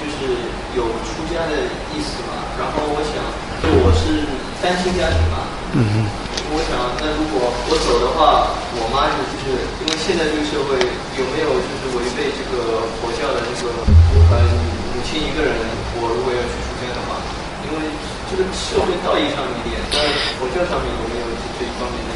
就是有出家的意思嘛，然后我想，就我是单亲家庭嘛，嗯嗯我想，那如果我走的话，我妈就是因为现在这个社会有没有就是违背这个佛教的那个，呃，母亲一个人，我如果要去出家的话，因为这个社会道义上一点，那佛教上面有没有这一方面的？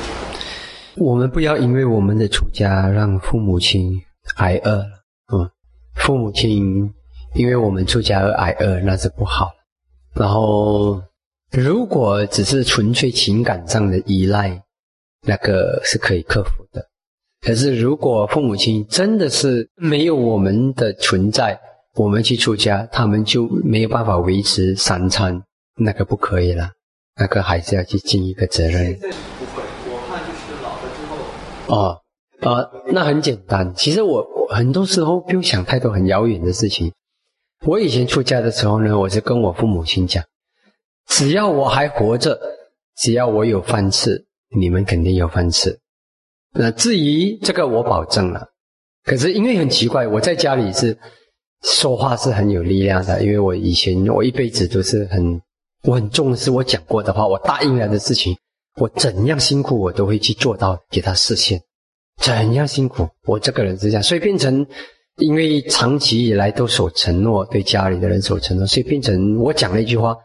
我们不要因为我们的出家让父母亲挨饿了，嗯，父母亲因为我们出家而挨饿，那是不好。然后。如果只是纯粹情感上的依赖，那个是可以克服的。可是，如果父母亲真的是没有我们的存在，我们去出家，他们就没有办法维持三餐，那个不可以了。那个还是要去尽一个责任。不会，我怕就是老了之后。哦，呃，那很简单。其实我很多时候不用想太多很遥远的事情。我以前出家的时候呢，我是跟我父母亲讲。只要我还活着，只要我有饭吃，你们肯定有饭吃。那至于这个，我保证了。可是因为很奇怪，我在家里是说话是很有力量的，因为我以前我一辈子都是很我很重视我讲过的话，我答应了的事情，我怎样辛苦我都会去做到，给他实现。怎样辛苦，我这个人是这样，所以变成因为长期以来都守承诺，对家里的人守承诺，所以变成我讲了一句话。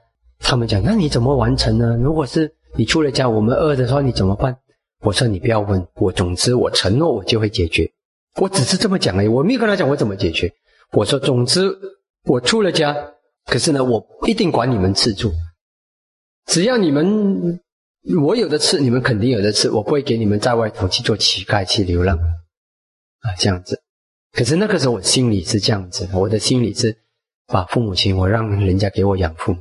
他们讲：“那你怎么完成呢？如果是你出了家，我们饿的时候你怎么办？”我说：“你不要问我，总之我承诺我就会解决。我只是这么讲而已，我没有跟他讲我怎么解决。我说：总之我出了家，可是呢，我一定管你们吃住。只要你们我有的吃，你们肯定有的吃。我不会给你们在外头去做乞丐去流浪啊，这样子。可是那个时候我心里是这样子，我的心里是把父母亲，我让人家给我养父母。”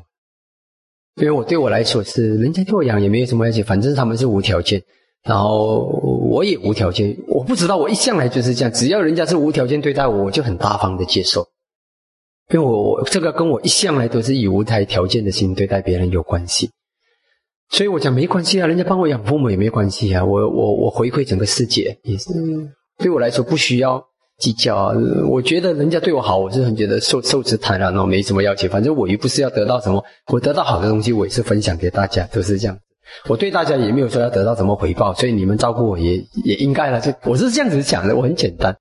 因为我对我来说是人家对我养也没有什么关系，反正他们是无条件，然后我也无条件。我不知道，我一向来就是这样，只要人家是无条件对待我，我就很大方的接受。因为我我这个跟我一向来都是以无条件的心对待别人有关系，所以我讲没关系啊，人家帮我养父母也没关系啊，我我我回馈整个世界也是对我来说不需要。计较啊！我觉得人家对我好，我是很觉得受受之坦然哦，没什么要求。反正我又不是要得到什么，我得到好的东西，我也是分享给大家，都是这样。我对大家也没有说要得到什么回报，所以你们照顾我也也应该了。就我是这样子想的，我很简单。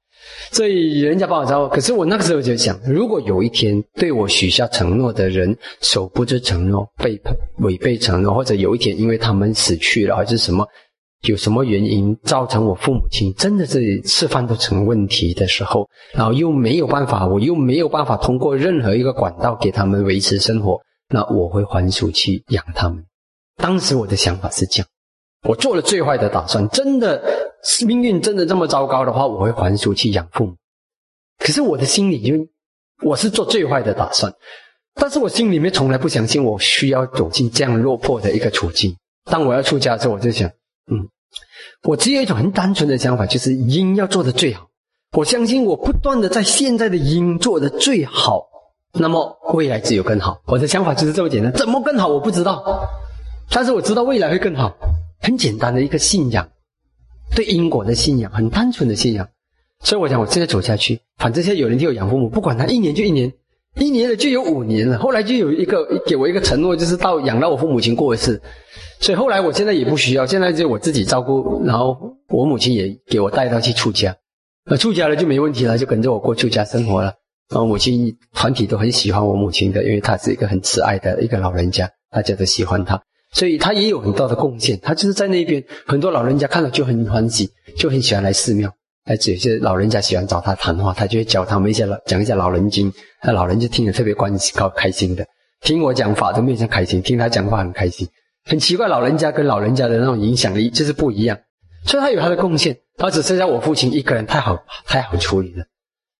所以人家帮我照顾，可是我那个时候就想，如果有一天对我许下承诺的人守不住承诺，背叛违背承诺，或者有一天因为他们死去了，还是什么？有什么原因造成我父母亲真的是吃饭都成问题的时候，然后又没有办法，我又没有办法通过任何一个管道给他们维持生活，那我会还俗去养他们。当时我的想法是这样，我做了最坏的打算，真的命运真的这么糟糕的话，我会还俗去养父母。可是我的心里就我是做最坏的打算，但是我心里面从来不相信我需要走进这样落魄的一个处境。当我要出家的时候，我就想。嗯，我只有一种很单纯的想法，就是因要做的最好。我相信我不断的在现在的因做的最好，那么未来只有更好。我的想法就是这么简单，怎么更好我不知道，但是我知道未来会更好。很简单的一个信仰，对因果的信仰，很单纯的信仰。所以我想，我现在走下去，反正现在有人替我养父母，不管他一年就一年，一年了就有五年了。后来就有一个给我一个承诺，就是到养到我父母亲过世。所以后来我现在也不需要，现在就我自己照顾，然后我母亲也给我带到去出家，那出家了就没问题了，就跟着我过出家生活了。然后母亲团体都很喜欢我母亲的，因为她是一个很慈爱的一个老人家，大家都喜欢她，所以她也有很大的贡献。她就是在那边，很多老人家看了就很欢喜，就很喜欢来寺庙。而且有些老人家喜欢找他谈话，他就会教他们一些老讲一些老人经，那老人就听得特别关心高开心的，听我讲法都没有开心，听他讲话很开心。很奇怪，老人家跟老人家的那种影响力就是不一样，所以他有他的贡献，他只剩下我父亲一个人，太好太好处理了。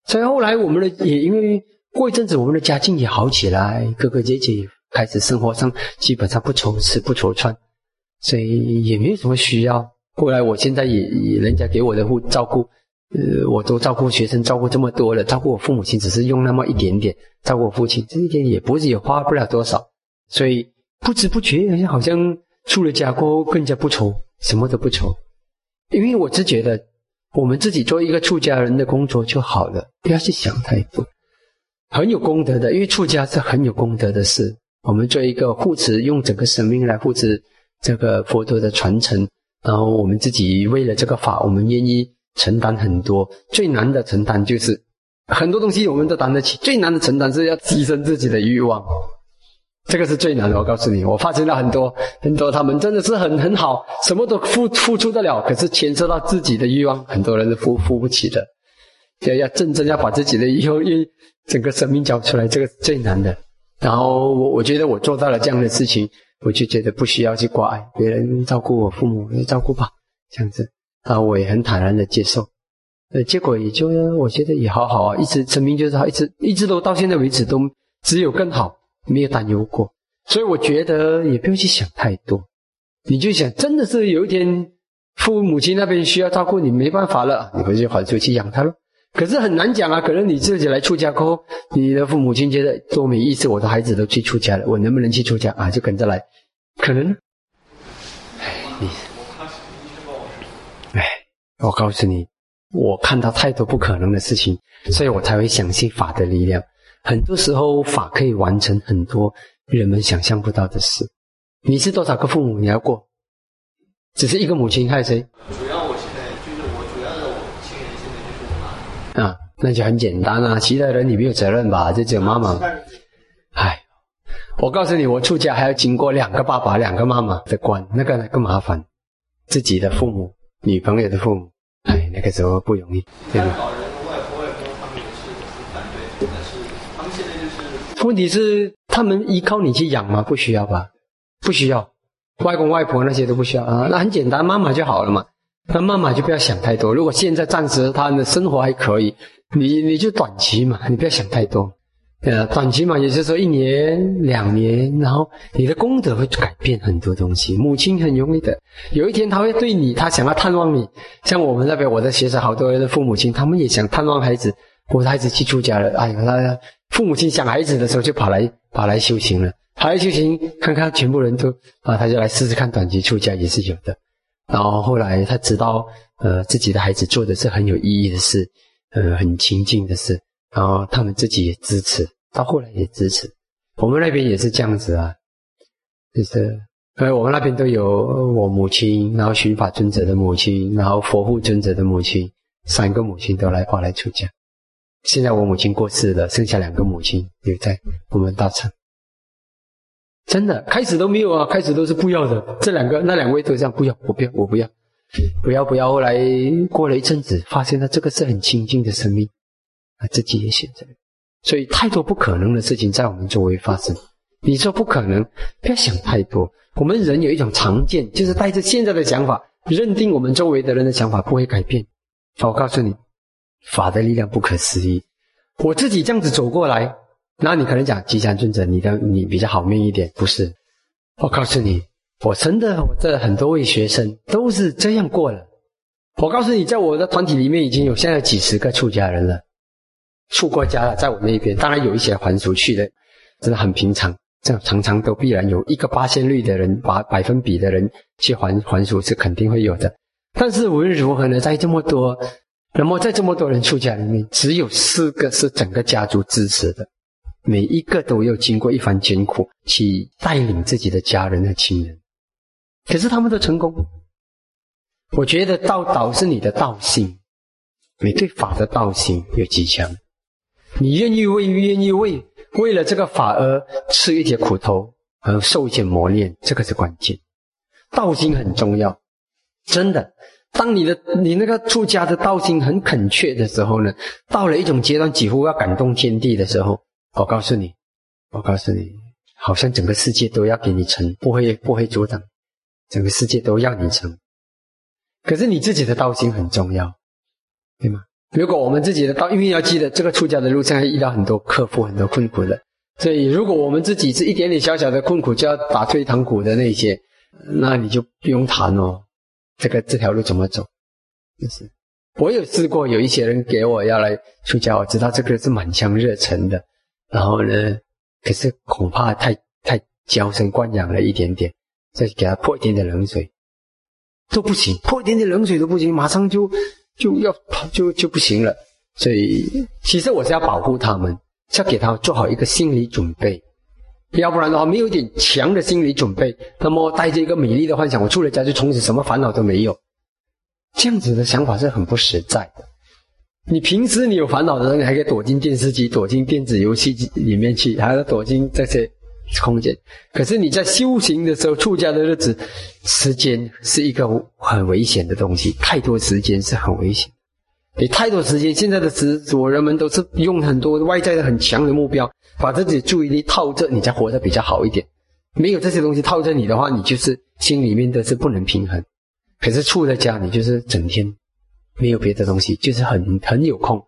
所以后来我们的也因为过一阵子，我们的家境也好起来，哥哥姐姐开始生活上基本上不愁吃不愁穿，所以也没有什么需要。后来我现在也也人家给我的护照顾，呃，我都照顾学生照顾这么多了，照顾我父母亲只是用那么一点点，照顾我父亲这一点也不是也花不了多少，所以。不知不觉，好像好像出了家过后更加不愁，什么都不愁。因为我是觉得，我们自己做一个出家人的工作就好了，不要去想太多。很有功德的，因为出家是很有功德的事。我们做一个护持，用整个生命来护持这个佛陀的传承，然后我们自己为了这个法，我们愿意承担很多。最难的承担就是很多东西我们都担得起，最难的承担是要牺牲自己的欲望，这个是最难的。我告诉你，我发现了很多很多，他们真的是很很好，什么都付付出得了，可是牵涉到自己的欲望，很多人是付付不起的。要要真正要把自己的欲望、整个生命交出来，这个是最难的。然后我我觉得我做到了这样的事情，我就觉得不需要去挂碍别人照顾我父母，就照顾吧，这样子，然后我也很坦然的接受，呃，结果也就我觉得也好好啊，一直生命就是好，一直一直都到现在为止都只有更好，没有担忧过，所以我觉得也不用去想太多，你就想真的是有一天父母亲那边需要照顾你，没办法了，你回去还出去养他了。可是很难讲啊，可能你自己来出家后，你的父母亲觉得多没意思，我的孩子都去出家了，我能不能去出家啊？就跟着来，可能？哎，你，哎，我告诉你，我看到太多不可能的事情，所以我才会相信法的力量。很多时候，法可以完成很多人们想象不到的事。你是多少个父母？你要过？只是一个母亲，还有谁？那就很简单啊，其他人你没有责任吧？就只有妈妈。唉，我告诉你，我出家还要经过两个爸爸、两个妈妈的关，那个更麻烦。自己的父母、女朋友的父母，唉，那个时候不容易，对吧？老人、外婆、外公他们也是反对，但是他们现在就是……问题是，他们依靠你去养吗？不需要吧？不需要，外公外婆那些都不需要啊，那很简单，妈妈就好了嘛。那妈妈就不要想太多。如果现在暂时他的生活还可以，你你就短期嘛，你不要想太多。呃，短期嘛，也就是说一年两年，然后你的功德会改变很多东西。母亲很容易的，有一天他会对你，他想要探望你。像我们那边我的学生，好多人的父母亲，他们也想探望孩子。我的孩子去出家了，哎呀，他父母亲想孩子的时候就跑来跑来修行了，跑来修行看看全部人都啊，他就来试试看短期出家也是有的。然后后来他知道，呃，自己的孩子做的是很有意义的事，呃，很亲近的事，然后他们自己也支持，到后来也支持。我们那边也是这样子啊，就是，呃，我们那边都有我母亲，然后寻法尊者的母亲，然后佛护尊者的母亲，三个母亲都来跑来出家。现在我母亲过世了，剩下两个母亲留在我们大城。真的，开始都没有啊，开始都是不要的。这两个，那两位都这样，不要，我不要，我不要，不要，不要。后来过了一阵子，发现他这个是很清净的生命，啊，自己也选择。所以太多不可能的事情在我们周围发生。你说不可能，不要想太多。我们人有一种常见，就是带着现在的想法，认定我们周围的人的想法不会改变。我告诉你，法的力量不可思议。我自己这样子走过来。那你可能讲吉祥尊者，你的你比较好命一点，不是？我告诉你，我真的，我这很多位学生都是这样过了。我告诉你，在我的团体里面已经有现在几十个出家人了，出过家了，在我那边，当然有一些还俗去的，真的很平常。这样常常都必然有一个八仙率的人，把百分比的人去还还俗是肯定会有的。但是无论如何呢，在这么多，那么在这么多人出家里面，只有四个是整个家族支持的。每一个都要经过一番艰苦，去带领自己的家人和亲人，可是他们的成功，我觉得道导是你的道心，你对法的道心有极强，你愿意为愿意为为了这个法而吃一些苦头，而受一些磨练，这个是关键。道心很重要，真的。当你的你那个出家的道心很恳切的时候呢，到了一种阶段，几乎要感动天地的时候。我告诉你，我告诉你，好像整个世界都要给你成，不会不会阻挡，整个世界都要你成。可是你自己的道心很重要，对吗？如果我们自己的道，因为要记得这个出家的路上遇到很多克服很多困苦的，所以如果我们自己是一点点小小的困苦就要打退堂鼓的那些，那你就不用谈哦。这个这条路怎么走？就是我有试过，有一些人给我要来出家，我知道这个是满腔热忱的。然后呢？可是恐怕太太娇生惯养了一点点，再给他泼一点点冷水都不行，泼一点点冷水都不行，马上就就要就就不行了。所以其实我是要保护他们，要给他做好一个心理准备，要不然的话，没有一点强的心理准备，那么带着一个美丽的幻想，我出了家就从此什么烦恼都没有，这样子的想法是很不实在的。你平时你有烦恼的时候，你还可以躲进电视机、躲进电子游戏机里面去，还要躲进这些空间。可是你在修行的时候、出家的日子，时间是一个很危险的东西，太多时间是很危险。你太多时间，现在的执着人们都是用很多外在的很强的目标，把自己注意力套着，你才活得比较好一点。没有这些东西套着你的话，你就是心里面的是不能平衡。可是出了家，你就是整天没有别的东西，就是很很有空，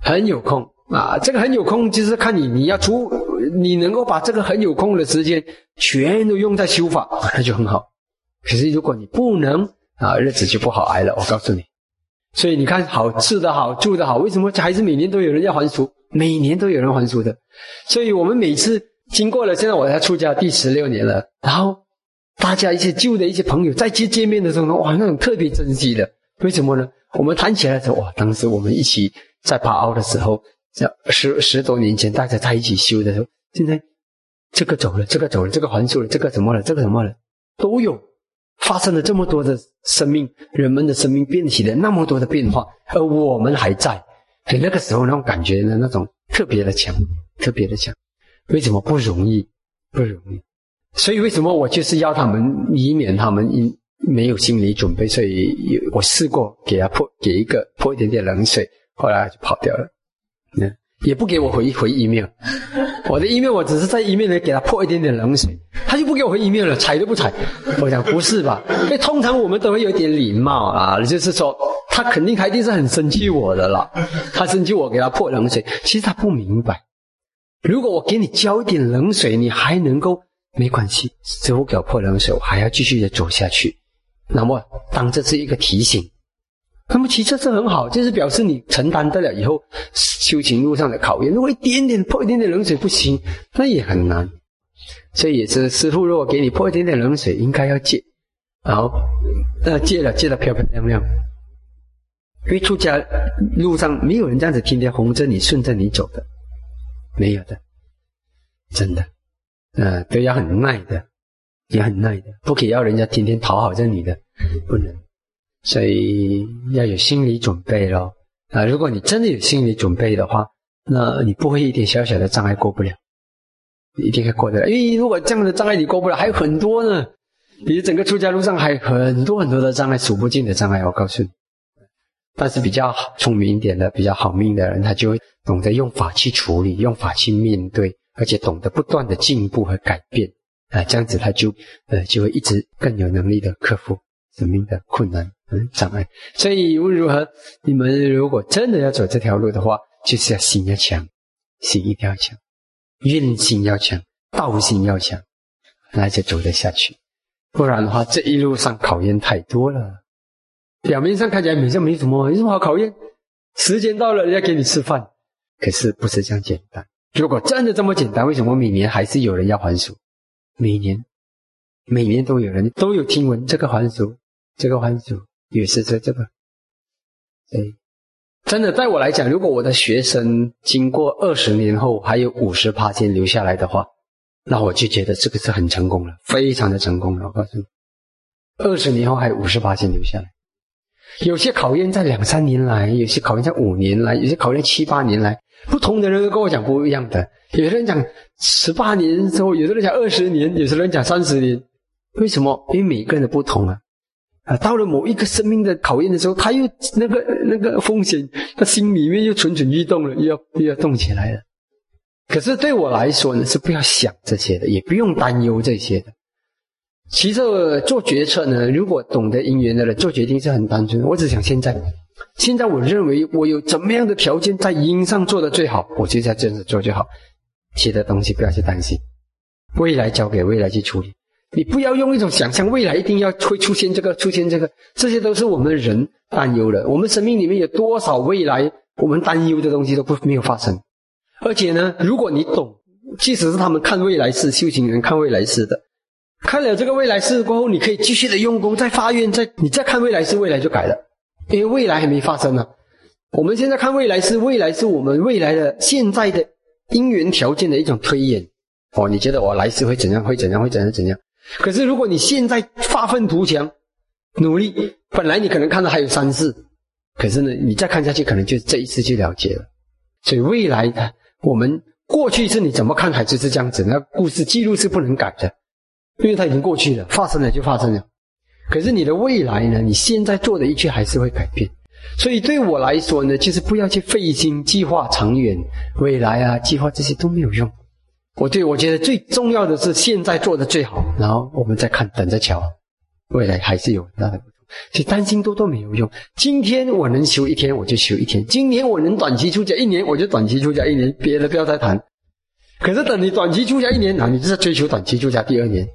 很有空啊！这个很有空，就是看你你要出，你能够把这个很有空的时间全都用在修法，那就很好。可是如果你不能啊，日子就不好挨了。我告诉你。所以你看，好吃的好，住的好，为什么还是每年都有人要还俗？每年都有人还俗的。所以我们每次经过了，现在我才出家第十六年了，然后大家一些旧的一些朋友再去见面的时候，哇，那种特别珍惜的。为什么呢？我们谈起来的时候，哇，当时我们一起在爬凹的时候，这十十多年前大家在一起修的时候，现在这个走了，这个走了，这个还俗了，这个怎么了，这个怎么了，都有。发生了这么多的生命，人们的生命变起了那么多的变化，而我们还在。所以那个时候那种感觉呢，那种特别的强，特别的强。为什么不容易？不容易。所以为什么我就是要他们，以免他们因没有心理准备，所以我试过给他泼给一个泼一点点冷水，后来就跑掉了。嗯，也不给我回回 email。我的 email 我只是在 email 里给他泼一点点冷水，他就不给我回 email 了，睬都不睬。我想不是吧？因为通常我们都会有点礼貌啊，就是说他肯定他一定是很生气我的了，他生气我给他泼冷水，其实他不明白。如果我给你浇一点冷水，你还能够没关系，只我给我泼冷水，我还要继续的走下去。那么当这是一个提醒。那么其实是很好，就是表示你承担得了以后修行路上的考验。如果一点点泼一点点冷水不行，那也很难。所以也是师傅如果给你泼一点点冷水，应该要戒，然后那戒了戒得漂漂亮亮。因为出家路上没有人这样子天天哄着你顺着你走的，没有的，真的，呃都要很耐的，也很耐的，不可以要人家天天讨好着你的，不能。所以要有心理准备咯。啊！如果你真的有心理准备的话，那你不会一点小小的障碍过不了，你一定会过得了。因为如果这样的障碍你过不了，还有很多呢。你整个出家路上还有很多很多的障碍，数不尽的障碍。我告诉你，但是比较聪明一点的、比较好命的人，他就会懂得用法去处理，用法去面对，而且懂得不断的进步和改变。啊，这样子他就呃就会一直更有能力的克服生命的困难。嗯，障碍。所以无论如何，你们如果真的要走这条路的话，就是要心要强，心一定要强，运心要强，道心要强，那就走得下去。不然的话，这一路上考验太多了。表面上看起来好像没什么，有什么好考验？时间到了，人家给你吃饭，可是不是这样简单。如果真的这么简单，为什么每年还是有人要还俗？每年，每年都有人都有听闻这个还俗，这个还俗。也是在这个，对，真的，在我来讲，如果我的学生经过二十年后还有五十趴间留下来的话，那我就觉得这个是很成功了，非常的成功了。我告诉你，二十年后还有五十八间留下来，有些考验在两三年来，有些考验在五年来，有些考验七八年来，不同的人跟我讲不一样的。有的人讲十八年之后，有的人讲二十年，有的人讲三十年。为什么？因为每个人的不同啊。啊，到了某一个生命的考验的时候，他又那个那个风险，他心里面又蠢蠢欲动了，又要又要动起来了。可是对我来说呢，是不要想这些的，也不用担忧这些的。其实做决策呢，如果懂得因缘的人，做决定是很单纯。我只想现在，现在我认为我有怎么样的条件在因上做的最好，我就在这样子做就好。其他东西不要去担心，未来交给未来去处理。你不要用一种想象，未来一定要会出现这个，出现这个，这些都是我们人担忧的。我们生命里面有多少未来，我们担忧的东西都不没有发生。而且呢，如果你懂，即使是他们看未来世修行人看未来世的，看了这个未来世过后，你可以继续的用功，再发愿，再你再看未来世，未来就改了，因为未来还没发生呢。我们现在看未来式，未来是我们未来的现在的因缘条件的一种推演。哦，你觉得我来世会怎样？会怎样？会怎样？怎样？可是如果你现在发愤图强，努力，本来你可能看到还有三次，可是呢，你再看下去，可能就这一次就了结了。所以未来我们过去是你怎么看，还是是这样子？那故事记录是不能改的，因为它已经过去了，发生了就发生了。可是你的未来呢？你现在做的一切还是会改变。所以对我来说呢，就是不要去费心计划长远，未来啊，计划这些都没有用。我对我觉得最重要的是现在做的最好，然后我们再看，等着瞧，未来还是有很大的不同。所以担心多多没有用。今天我能休一天，我就休一天；今年我能短期出家一年，我就短期出家一年，别的不要再谈。可是等你短期出家一年，那你就是追求短期出家第二年；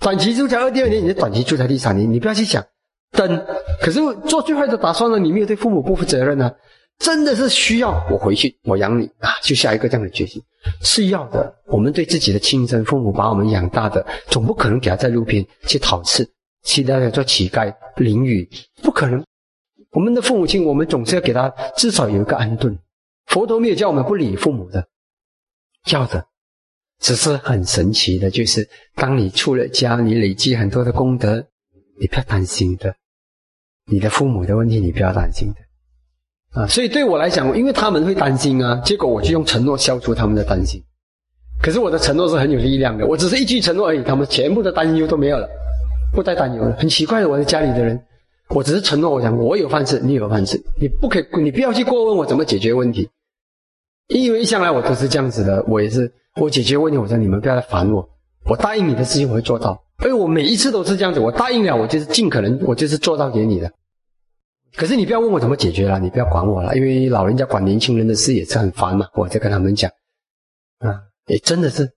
短期出家二第二年，你就短期出家第三年。你不要去想等。可是做最坏的打算呢？你没有对父母不负责任呢？真的是需要我回去，我养你啊！就下一个这样的决心是要的。我们对自己的亲生父母把我们养大的，总不可能给他在路边去讨吃，去那里做乞丐淋雨，不可能。我们的父母亲，我们总是要给他至少有一个安顿。佛陀没有叫我们不理父母的，要的，只是很神奇的，就是当你出了家，你累积很多的功德，你不要担心的，你的父母的问题你不要担心的。啊，所以对我来讲，因为他们会担心啊，结果我就用承诺消除他们的担心。可是我的承诺是很有力量的，我只是一句承诺而已，他们全部的担忧都没有了，不再担忧了。很奇怪的，我的家里的人，我只是承诺，我讲我有饭吃，你有饭吃，你不可以，你不要去过问我怎么解决问题，因为一向来我都是这样子的，我也是我解决问题，我说你们不要来烦我，我答应你的事情我会做到，所以我每一次都是这样子，我答应了，我就是尽可能，我就是做到给你的。可是你不要问我怎么解决了，你不要管我了，因为老人家管年轻人的事也是很烦嘛。我在跟他们讲，啊，也真的是，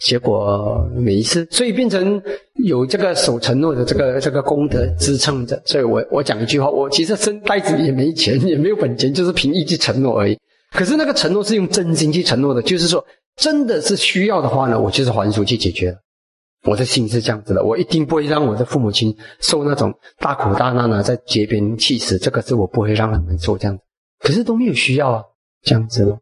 结果每一次，所以变成有这个守承诺的这个这个功德支撑着。所以我我讲一句话，我其实生袋子也没钱，也没有本钱，就是凭一句承诺而已。可是那个承诺是用真心去承诺的，就是说真的是需要的话呢，我就是还俗去解决了。我的心是这样子的，我一定不会让我的父母亲受那种大苦大难啊，在街边气死，这个是我不会让他们做这样子。可是都没有需要啊，这样子。